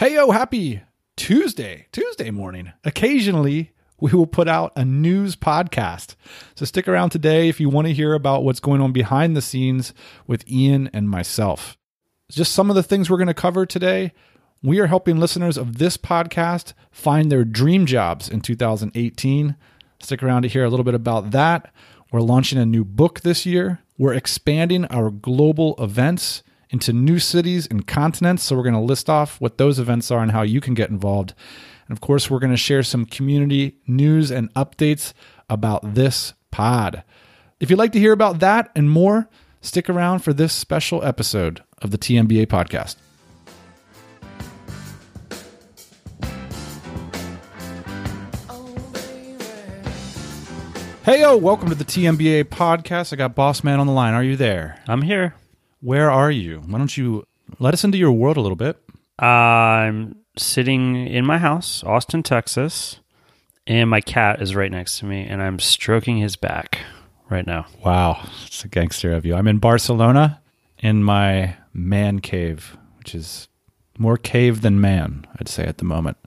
Hey, yo, happy Tuesday, Tuesday morning. Occasionally, we will put out a news podcast. So stick around today if you want to hear about what's going on behind the scenes with Ian and myself. Just some of the things we're going to cover today. We are helping listeners of this podcast find their dream jobs in 2018. Stick around to hear a little bit about that. We're launching a new book this year. We're expanding our global events into new cities and continents. So we're going to list off what those events are and how you can get involved. And of course, we're going to share some community news and updates about this pod. If you'd like to hear about that and more, stick around for this special episode of the TMBA podcast. Hey, yo, welcome to the TMBA podcast. I got Boss Man on the line. Are you there? I'm here. Where are you? Why don't you let us into your world a little bit? I'm sitting in my house, Austin, Texas, and my cat is right next to me, and I'm stroking his back right now. Wow, it's a gangster of you. I'm in Barcelona in my man cave, which is more cave than man, I'd say at the moment.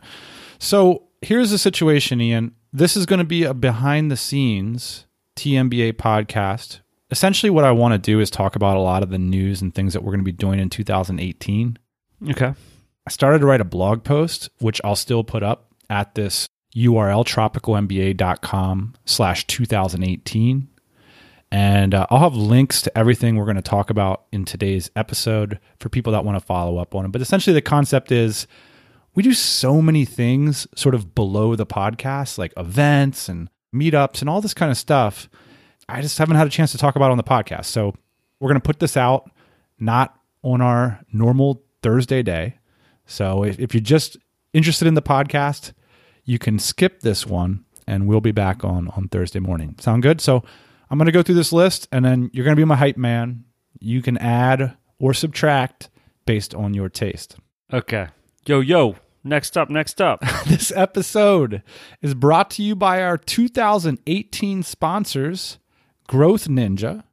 So here's the situation, Ian. This is going to be a behind the scenes TMBA podcast essentially what I want to do is talk about a lot of the news and things that we're going to be doing in 2018. Okay. I started to write a blog post, which I'll still put up at this URL, tropicalmba.com slash 2018. And uh, I'll have links to everything we're going to talk about in today's episode for people that want to follow up on it. But essentially, the concept is we do so many things sort of below the podcast, like events and meetups and all this kind of stuff I just haven't had a chance to talk about on the podcast. So we're going to put this out not on our normal Thursday day. So if, if you're just interested in the podcast, you can skip this one and we'll be back on on Thursday morning. Sound good? So I'm going to go through this list and then you're going to be my hype man. You can add or subtract based on your taste. Okay. Yo, yo. Next up, next up. this episode is brought to you by our 2018 sponsors, Growth Ninja,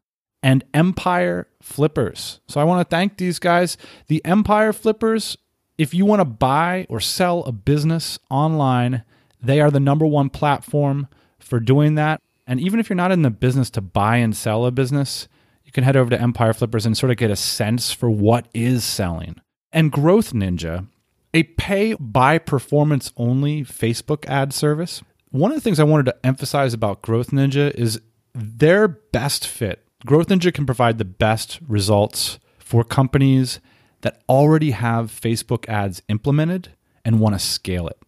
and Empire Flippers. So I want to thank these guys. The Empire Flippers, if you want to buy or sell a business online, they are the number one platform for doing that. And even if you're not in the business to buy and sell a business, you can head over to Empire Flippers and sort of get a sense for what is selling. And Growth Ninja, a pay by performance only Facebook ad service. One of the things I wanted to emphasize about Growth Ninja is their best fit. Growth Ninja can provide the best results for companies that already have Facebook ads implemented and want to scale it.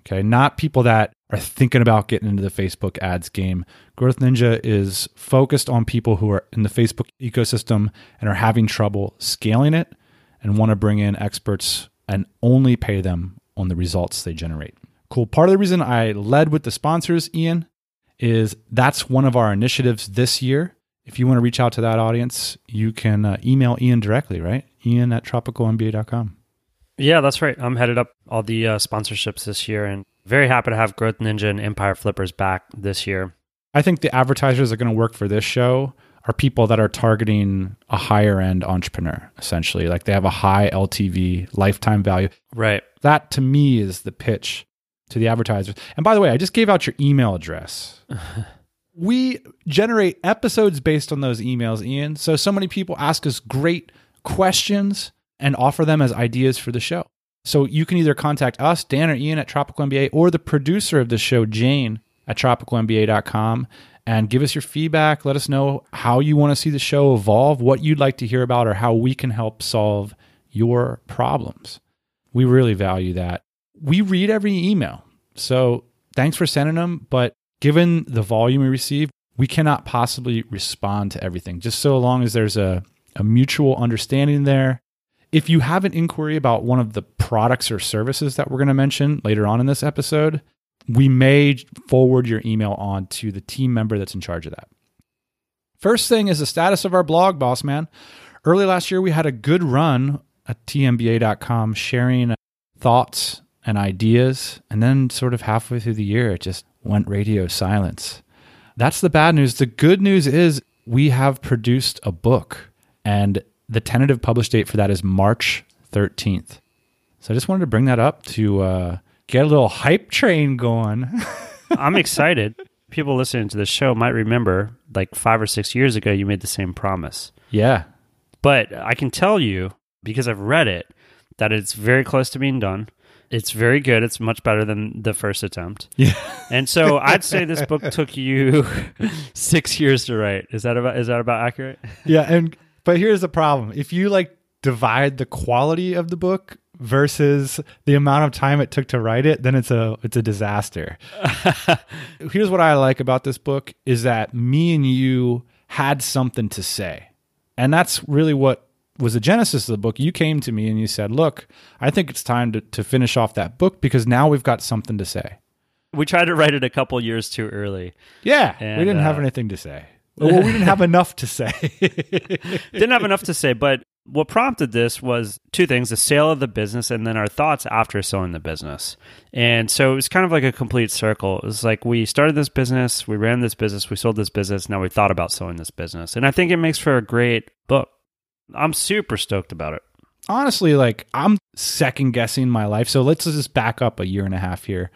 Okay, not people that are thinking about getting into the Facebook ads game. Growth Ninja is focused on people who are in the Facebook ecosystem and are having trouble scaling it and want to bring in experts and only pay them on the results they generate. Cool. Part of the reason I led with the sponsors, Ian, is that's one of our initiatives this year. If you want to reach out to that audience, you can uh, email Ian directly, right? Ian at tropicalmba.com. Yeah, that's right. I'm headed up all the uh, sponsorships this year and very happy to have Growth Ninja and Empire Flippers back this year. I think the advertisers that are going to work for this show are people that are targeting a higher end entrepreneur, essentially. Like they have a high LTV, lifetime value. Right. That to me is the pitch to the advertisers. And by the way, I just gave out your email address. we generate episodes based on those emails, Ian. So, so many people ask us great questions and offer them as ideas for the show. So, you can either contact us, Dan or Ian at Tropical MBA, or the producer of the show, Jane at tropicalmba.com, and give us your feedback. Let us know how you want to see the show evolve, what you'd like to hear about, or how we can help solve your problems. We really value that we read every email. So thanks for sending them. But given the volume we receive, we cannot possibly respond to everything. Just so long as there's a, a mutual understanding there. If you have an inquiry about one of the products or services that we're going to mention later on in this episode, we may forward your email on to the team member that's in charge of that. First thing is the status of our blog, boss man. Early last year, we had a good run at tmba.com sharing thoughts and ideas. And then, sort of halfway through the year, it just went radio silence. That's the bad news. The good news is we have produced a book, and the tentative publish date for that is March 13th. So I just wanted to bring that up to uh, get a little hype train going. I'm excited. People listening to the show might remember like five or six years ago, you made the same promise. yeah. But I can tell you, because I've read it, that it's very close to being done. It's very good. It's much better than the first attempt. Yeah. And so I'd say this book took you six years to write. Is that about is that about accurate? Yeah. And, but here's the problem if you like divide the quality of the book versus the amount of time it took to write it then it's a it's a disaster here's what i like about this book is that me and you had something to say and that's really what was the genesis of the book you came to me and you said look i think it's time to, to finish off that book because now we've got something to say We tried to write it a couple years too early. yeah And, we didn't have uh, anything to say well we didn't have enough to say Didn't have enough to say, but what prompted this was two things the sale of the business and then our thoughts after selling the business. And so it was kind of like a complete circle. It was like we started this business, we ran this business, we sold this business, now we thought about selling this business. And I think it makes for a great book. I'm super stoked about it. honestly, like I'm second guessing my life. So let's just back up a year and a half here.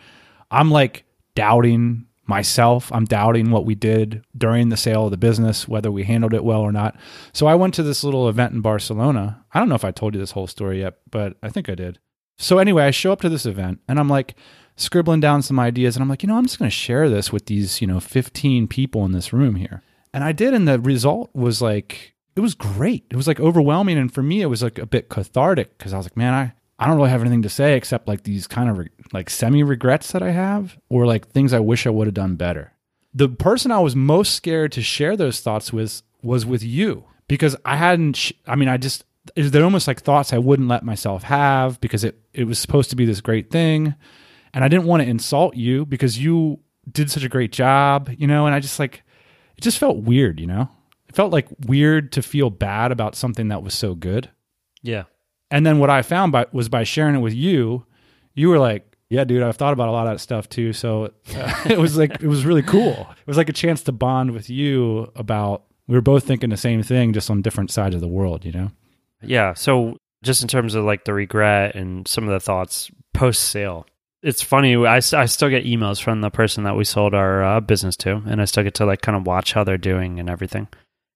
I'm like doubting myself. I'm doubting what we did during the sale of the business, whether we handled it well or not. So I went to this little event in Barcelona. I don't know if I told you this whole story yet, but I think I did. So anyway, I show up to this event and I'm like scribbling down some ideas and I'm like, you know, I'm just going to share this with these, you know, 15 people in this room here. And I did and the result was like it was great. It was like overwhelming and for me it was like a bit cathartic cuz I was like, man, I I don't really have anything to say except like these kind of re- like semi regrets that I have or like things I wish I would have done better. The person I was most scared to share those thoughts with was with you because I hadn't sh- I mean I just they're almost like thoughts I wouldn't let myself have because it it was supposed to be this great thing and I didn't want to insult you because you did such a great job, you know, and I just like it just felt weird, you know? It felt like weird to feel bad about something that was so good. Yeah. And then what I found by was by sharing it with you, you were like, "Yeah, dude, I've thought about a lot of that stuff too." So uh, it was like it was really cool. It was like a chance to bond with you about we were both thinking the same thing, just on different sides of the world. You know? Yeah. So just in terms of like the regret and some of the thoughts post sale, it's funny. I, I still get emails from the person that we sold our uh, business to, and I still get to like kind of watch how they're doing and everything.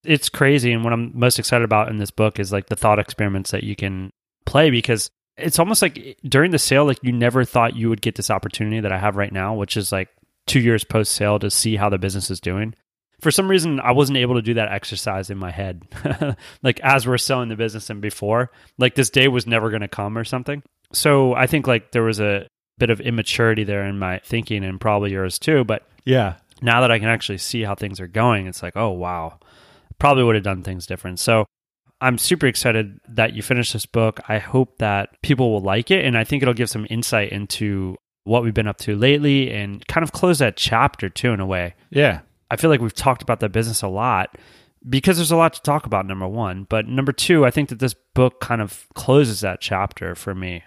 It's crazy. And what I'm most excited about in this book is like the thought experiments that you can play because it's almost like eh, during the sale, like you never thought you would get this opportunity that I have right now, which is like two years post sale to see how the business is doing. For some reason, I wasn't able to do that exercise in my head, like as we're selling the business and before, like this day was never going to come or something. So I think like there was a bit of immaturity there in my thinking and probably yours too. But Yeah. now that I can actually see how things are going, it's like, oh, wow, probably would have done things different. So I'm super excited that you finished this book. I hope that people will like it. And I think it'll give some insight into what we've been up to lately and kind of close that chapter too, in a way. Yeah. I feel like we've talked about that business a lot because there's a lot to talk about, number one. But number two, I think that this book kind of closes that chapter for me.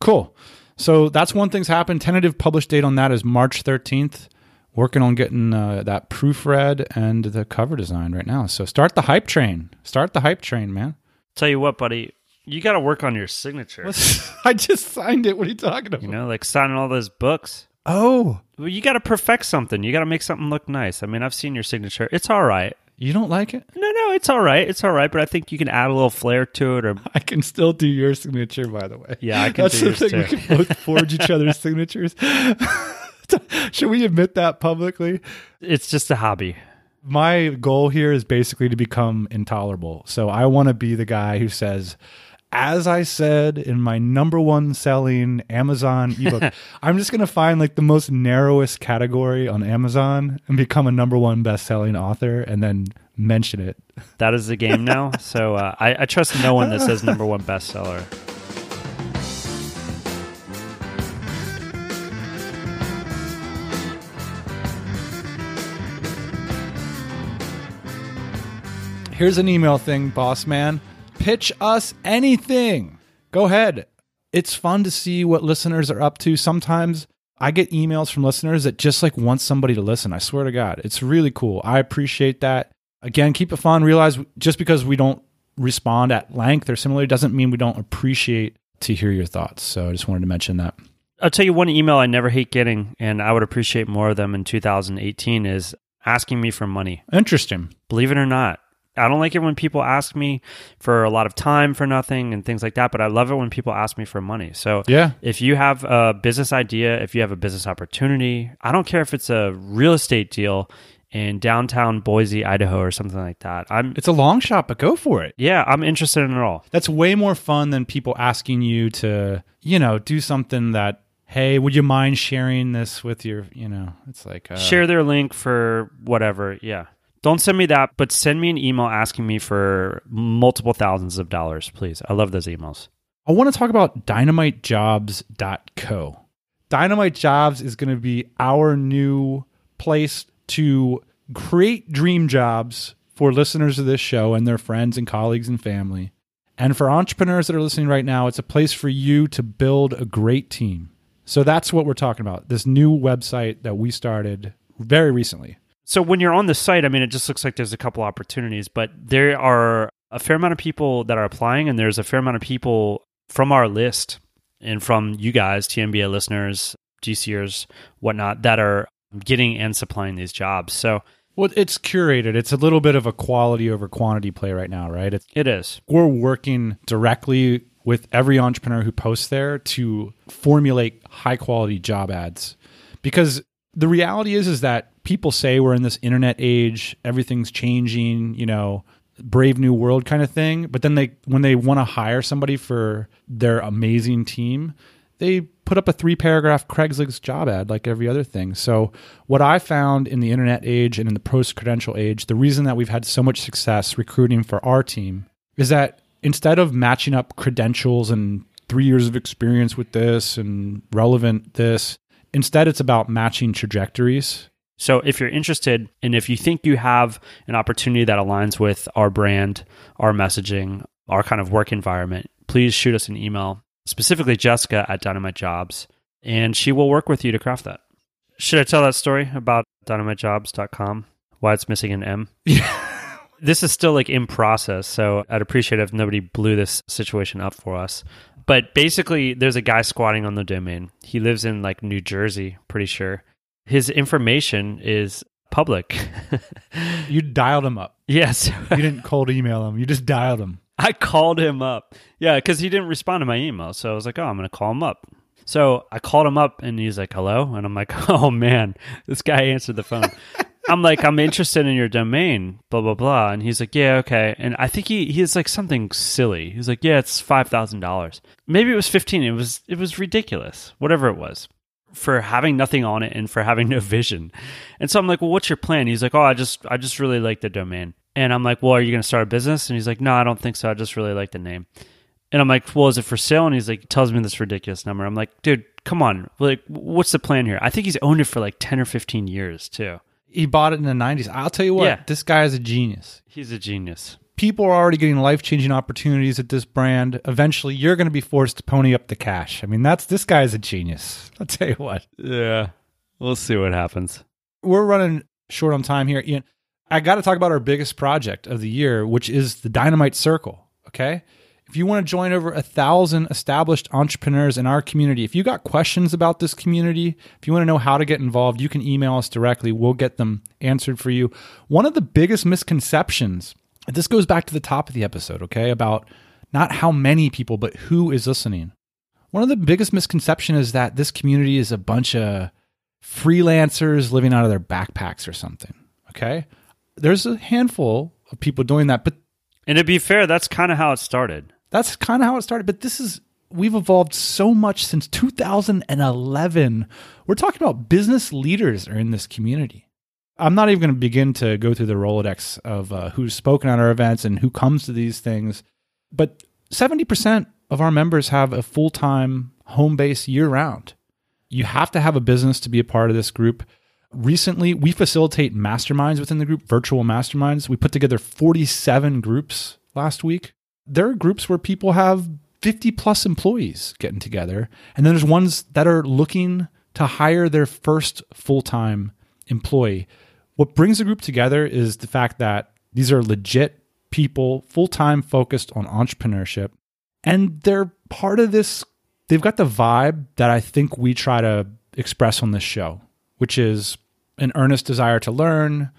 Cool. So that's one thing's happened. Tentative publish date on that is March 13th. Working on getting uh, that proofread and the cover design right now. So start the hype train. Start the hype train, man. Tell you what, buddy, you got to work on your signature. I just signed it. What are you talking about? You know, like signing all those books. oh, Well, you got to perfect something. You got to make something look nice. I mean, I've seen your signature. It's all right. you don't like it? No, no, it's all right. It's all right. But I think you can add a little flair to it. Or I can still do your signature, by the way. Yeah, I can That's do the yours thing. We can both forge each other's signatures. Should we admit that publicly? it's just a hobby. My goal here is basically to become intolerable. So I want to be the guy who says, as I said in my number one selling Amazon ebook, I'm just going to find like the most narrowest category on Amazon and become a number one best selling author and then mention it. That is the game now. so uh, I, I trust no one that says number one bestseller. Here's an email thing, boss man. Pitch us anything. Go ahead. It's fun to see what listeners are up to. Sometimes I get emails from listeners that just like want somebody to listen. I swear to God, it's really cool. I appreciate that. Again, keep it fun. Realize just because we don't respond at length or similarly doesn't mean we don't appreciate to hear your thoughts. So I just wanted to mention that. I'll tell you one email I never hate getting, and I would appreciate more of them in 2018 is asking me for money. Interesting. Believe it or not, I don't like it when people ask me for a lot of time for nothing and things like that, but I love it when people ask me for money. So, Yeah. if you have a business idea, if you have a business opportunity, I don't care if it's a real estate deal in downtown Boise, Idaho, or something like that. I'm, It's a long shot, but go for it. yeah, I'm interested in it all. That's way more fun than people asking you to, you know, do something that, hey, would you mind sharing this with your, you know, it's like, uh, Share their link for whatever. Yeah. Don't send me that, but send me an email asking me for multiple thousands of dollars, please. I love those emails. I want to talk about dynamitejobs.co. Dynamite Jobs is going to be our new place to create dream jobs for listeners of this show and their friends and colleagues and family. And for entrepreneurs that are listening right now, it's a place for you to build a great team. So that's what we're talking about. This new website that we started very recently. So when you're on the site, I mean, it just looks like there's a couple opportunities, but there are a fair amount of people that are applying, and there's a fair amount of people from our list and from you guys, TMBA listeners, DCers, whatnot, that are getting and supplying these jobs. So Well, it's curated. It's a little bit of a quality over quantity play right now, right? It's it is. we're working directly with every entrepreneur who posts there to formulate high quality job ads because the reality is is that people say we're in this internet age everything's changing you know brave new world kind of thing but then they when they want to hire somebody for their amazing team they put up a three paragraph Craigslist job ad like every other thing. So, what I found in the internet age and in the post credential age, the reason that we've had so much success recruiting for our team is that instead of matching up credentials and three years of experience with this and relevant this, instead it's about matching trajectories. So if you're interested and if you think you have an opportunity that aligns with our brand, our messaging, our kind of work environment, please shoot us an email, specifically Jessica at Dynamite Jobs, and she will work with you to craft that. Should I tell that story about dynamitejobs.com? Why it's missing an M? this is still like in process, so I'd appreciate if nobody blew this situation up for us. But basically, there's a guy squatting on the domain. He lives in like New Jersey, pretty sure. His information is public. You dialed him up. yes. You didn't cold email him. You just dialed him. I called him up. Yeah, because he didn't respond to my email. So I was like, oh, I'm going to call him up. So I called him up and he's like, hello. And I'm like, oh, man, this guy answered the phone. I'm like, I'm interested in your domain, blah, blah, blah. And he's like, yeah, okay. And I think he, he's like something silly. He's like, yeah, it's $5,000. Maybe it was 15. It was, it was ridiculous, whatever it was for having nothing on it and for having no vision. And so I'm like, well, what's your plan? He's like, oh, I just, I just really like the domain. And I'm like, well, are you going to start a business? And he's like, no, I don't think so. I just really like the name. And I'm like, well, is it for sale? And he's like, tells me this ridiculous number. I'm like, dude, come on. Like, what's the plan here? I think he's owned it for like 10 or 15 years too. He bought it in the 90s. I'll tell you what, Yeah. this guy is a genius. He's a genius. people are already getting life changing opportunities at this brand. Eventually, you're going to be forced to pony up the cash. I mean, that's this guy's a genius. I'll tell you what. Yeah. We'll see what happens. We're running short on time here, Ian. I got to talk about our biggest project of the year, which is the Dynamite Circle. Okay. If you want to join over a thousand established entrepreneurs in our community, if you got questions about this community, if you want to know how to get involved, you can email us directly. We'll get them answered for you. One of the biggest misconceptions, this goes back to the top of the episode, okay, about not how many people, but who is listening. One of the biggest misconceptions is that this community is a bunch of freelancers living out of their backpacks or something. Okay. There's a handful of people doing that, but And to be fair, that's kind of how it started. That's kind of how it started. But this is, we've evolved so much since 2011. We're talking about business leaders are in this community. I'm not even going to begin to go through the Rolodex of uh, who's spoken at our events and who comes to these things. But 70% of our members have a full time home base year round. You have to have a business to be a part of this group. Recently, we facilitate masterminds within the group, virtual masterminds. We put together 47 groups last week. There are groups where people have 50 plus employees getting together. And then there's ones that are looking to hire their first full time employee. What brings the group together is the fact that these are legit people, full time focused on entrepreneurship. And they're part of this, they've got the vibe that I think we try to express on this show, which is an earnest desire to learn,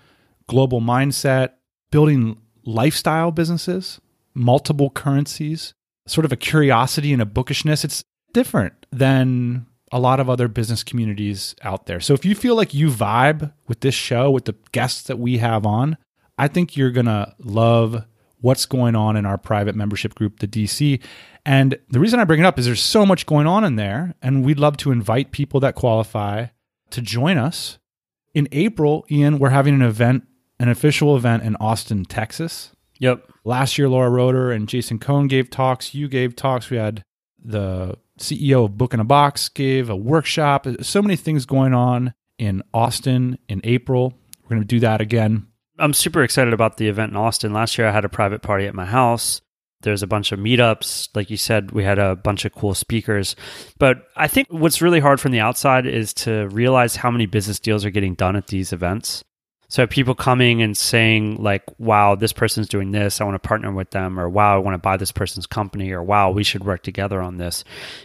global mindset, building lifestyle businesses, multiple currencies, sort of a curiosity and a bookishness. It's different than a lot of other business communities out there. So if you feel like you vibe with this show, with the guests that we have on, I think you're going to love what's going on in our private membership group, the DC. And the reason I bring it up is there's so much going on in there, and we'd love to invite people that qualify to join us. In April, Ian, we're having an event, an official event in Austin, Texas. Yep. Last year, Laura Roeder and Jason Cohen gave talks. You gave talks. We had the CEO of Book in a Box gave a workshop. So many things going on in Austin in April. We're going to do that again. I'm super excited about the event in Austin. Last year, I had a private party at my house. There's a bunch of meetups. Like you said, we had a bunch of cool speakers. But I think what's really hard from the outside is to realize how many business deals are getting done at these events. So people coming and saying like, "Wow, this person's doing this. I want to partner with them," or "Wow, I want to buy this person's company," or "Wow, we should work together on this."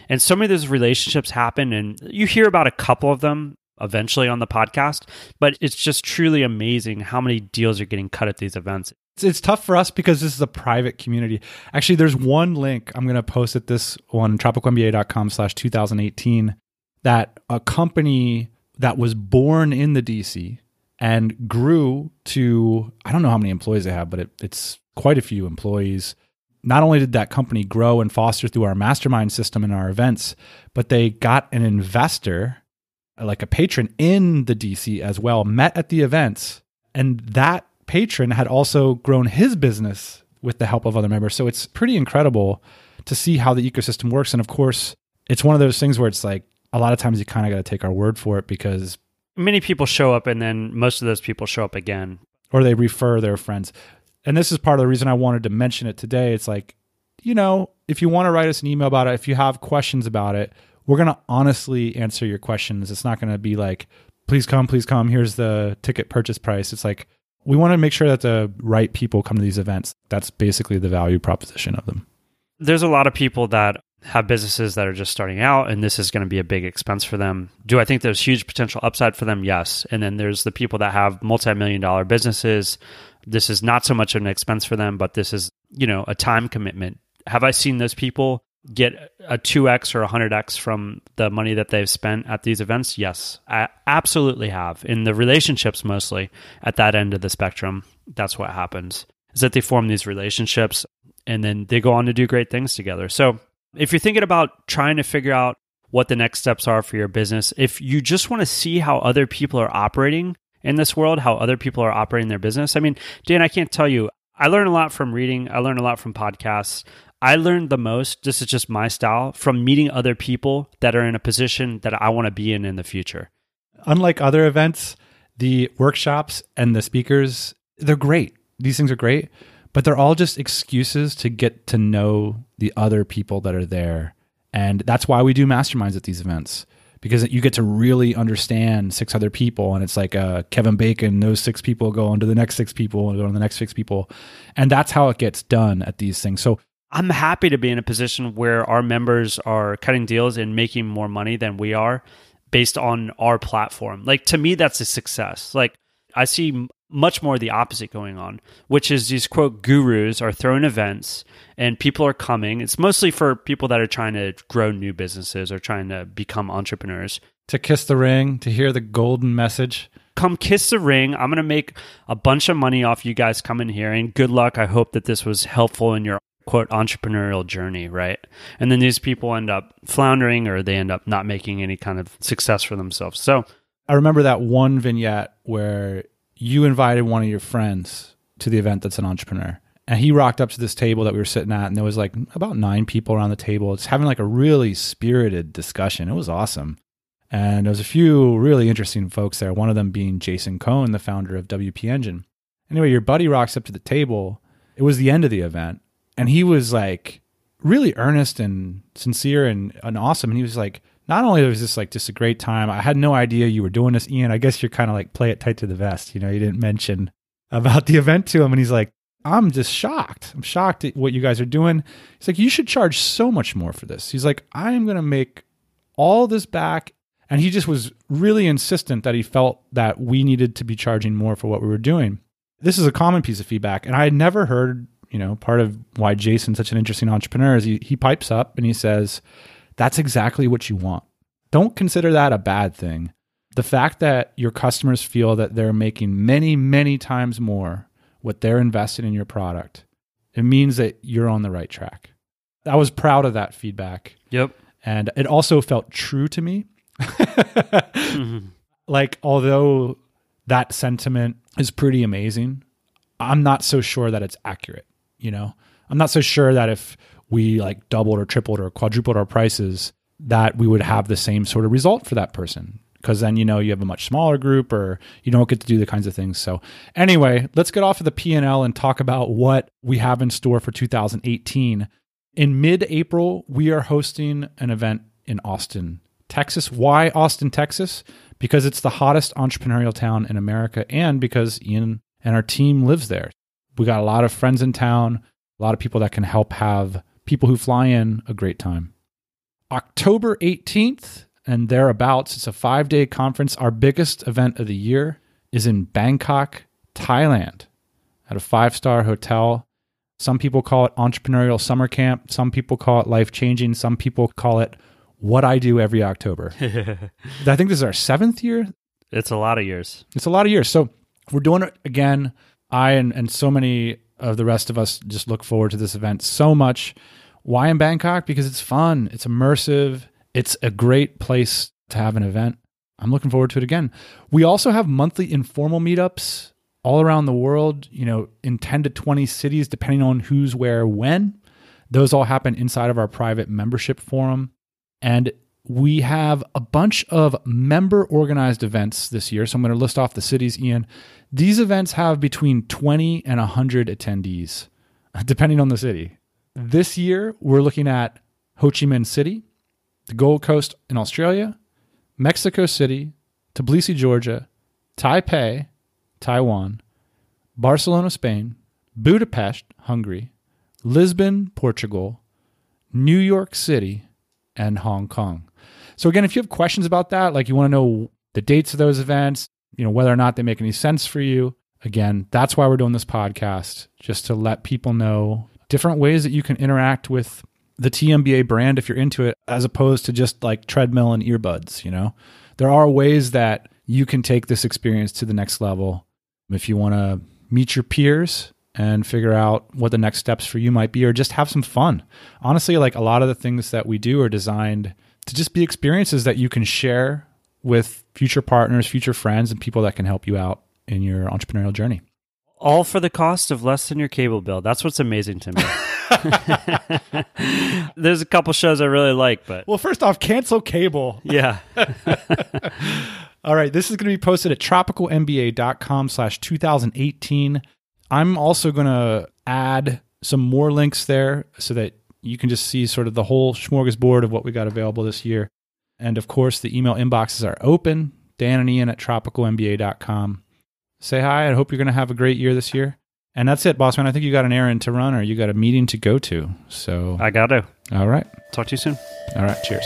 And so many of those relationships happen, and you hear about a couple of them eventually on the podcast. But it's just truly amazing how many deals are getting cut at these events. It's, it's tough for us because this is a private community. Actually, there's one link I'm going to post at this one, tropicalmba.com slash 2018, that a company that was born in the DC and grew to I don't know how many employees they have, but it, it's quite a few employees. Not only did that company grow and foster through our mastermind system and our events, but they got an investor, like a patron in the DC as well, met at the events, and that patron had also grown his business with the help of other members. So it's pretty incredible to see how the ecosystem works. And of course, it's one of those things where it's like a lot of times you kind of got to take our word for it because many people show up and then most of those people show up again. Or they refer their friends. And this is part of the reason i wanted to mention it today. It's like you know if you want to write us an email about it if you have questions about it we're going to honestly answer your questions. It's not going to be like please come please come. Here's the ticket purchase price. It's like we want to make sure that the right people come to these events. That's basically the value proposition of them. There's a lot of people that have businesses that are just starting out and this is going to be a big expense for them. Do I think there's huge potential upside for them? Yes. And then there's the people that have multi-million dollar businesses. This is not so much an expense for them, but this is, you know, a time commitment. Have I seen those people get a 2x or a 100x from the money that they've spent at these events? Yes. I absolutely have. In the relationships mostly at that end of the spectrum, that's what happens. Is that they form these relationships and then they go on to do great things together. So if you're thinking about trying to figure out what the next steps are for your business, if you just want to see how other people are operating in this world, how other people are operating their business, I mean, Dan, I can't tell you. I learn a lot from reading, I learn a lot from podcasts. I learned the most, this is just my style, from meeting other people that are in a position that I want to be in in the future. Unlike other events, the workshops and the speakers, they're great. These things are great but they're all just excuses to get to know the other people that are there. And that's why we do masterminds at these events because you get to really understand six other people. And it's like uh, Kevin Bacon, those six people go on to the next six people and go on to the next six people. And that's how it gets done at these things. So I'm happy to be in a position where our members are cutting deals and making more money than we are based on our platform. Like to me, that's a success. Like I see much more the opposite going on, which is these quote gurus are throwing events and people are coming. It's mostly for people that are trying to grow new businesses or trying to become entrepreneurs. To kiss the ring, to hear the golden message. Come kiss the ring. I'm going to make a bunch of money off you guys coming here. And good luck. I hope that this was helpful in your quote entrepreneurial journey, right? And then these people end up floundering or they end up not making any kind of success for themselves. So I remember that one vignette where you invited one of your friends to the event that's an entrepreneur. And he rocked up to this table that we were sitting at, and there was like about nine people around the table. It's having like a really spirited discussion. It was awesome. And there was a few really interesting folks there, one of them being Jason Cohen, the founder of WP Engine. Anyway, your buddy rocks up to the table. It was the end of the event, and he was like really earnest and sincere and, and awesome. And he was like, not only was this like just a great time, I had no idea you were doing this, Ian. I guess you're kind of like play it tight to the vest. You know, you didn't mention about the event to him. And he's like, I'm just shocked. I'm shocked at what you guys are doing. He's like, you should charge so much more for this. He's like, I am going to make all this back. And he just was really insistent that he felt that we needed to be charging more for what we were doing. This is a common piece of feedback. And I had never heard, you know, part of why Jason's such an interesting entrepreneur is he, he pipes up and he says, That's exactly what you want. Don't consider that a bad thing. The fact that your customers feel that they're making many, many times more what they're invested in your product, it means that you're on the right track. I was proud of that feedback. Yep. And it also felt true to me. mm-hmm. Like, although that sentiment is pretty amazing, I'm not so sure that it's accurate. You know, I'm not so sure that if we like doubled or tripled or quadrupled our prices, that we would have the same sort of result for that person. Because then you know you have a much smaller group or you don't get to do the kinds of things. So anyway let's get off of the p&l and talk about what we have in store for 2018 in mid-april we are hosting an event in austin texas. Why austin texas? Because it's the hottest entrepreneurial town in america and because ian and our team lives there. We got a lot of friends in town a lot of people that can help have people who fly in a great time october 18th and thereabouts. It's a five day conference. Our biggest event of the year is in Bangkok, Thailand, at a five star hotel. Some people call it entrepreneurial summer camp. Some people call it life changing. Some people call it what I do every October. I think this is our seventh year. It's a lot of years. It's a lot of years. So we're doing it again. I and, and so many of the rest of us just look forward to this event so much. Why in Bangkok? Because it's fun, it's immersive, it's a great place to have an event. I'm looking forward to it again. We also have monthly informal meetups all around the world, you know, in 10 to 20 cities, depending on who's where when. Those all happen inside of our private membership forum. And we have a bunch of member organized events this year. So I'm going to list off the cities, Ian. These events have between 20 and 100 attendees, depending on the city. This year, we're looking at Ho Chi Minh City, the Gold Coast in Australia, Mexico City, Tbilisi, Georgia, Taipei, Taiwan, Barcelona, Spain, Budapest, Hungary, Lisbon, Portugal, New York City, and Hong Kong. So again, if you have questions about that, like you want to know the dates of those events, you know, whether or not they make any sense for you, again, that's why we're doing this podcast, just to let people know different ways that you can interact with the TMBA brand if you're into it, as opposed to just like treadmill and earbuds. You know, there are ways that you can take this experience to the next level if you want to meet your peers and figure out what the next steps for you might be or just have some fun. Honestly, like a lot of the things that we do are designed to just be experiences that you can share with future partners, future friends, and people that can help you out in your entrepreneurial journey. All for the cost of less than your cable bill. That's what's amazing to me. There's a couple shows I really like, but well, first off, cancel cable. Yeah. All right, this is going to be posted at tropicalmba.com slash 2018. I'm also going to add some more links there so that you can just see sort of the whole smorgasbord of what we got available this year. And of course, the email inboxes are open. Dan and Ian at tropicalmba.com. Say hi. I hope you're going to have a great year this year. And that's it, boss man. I think you got an errand to run or you got a meeting to go to. So I got to. All right. Talk to you soon. All right. Cheers.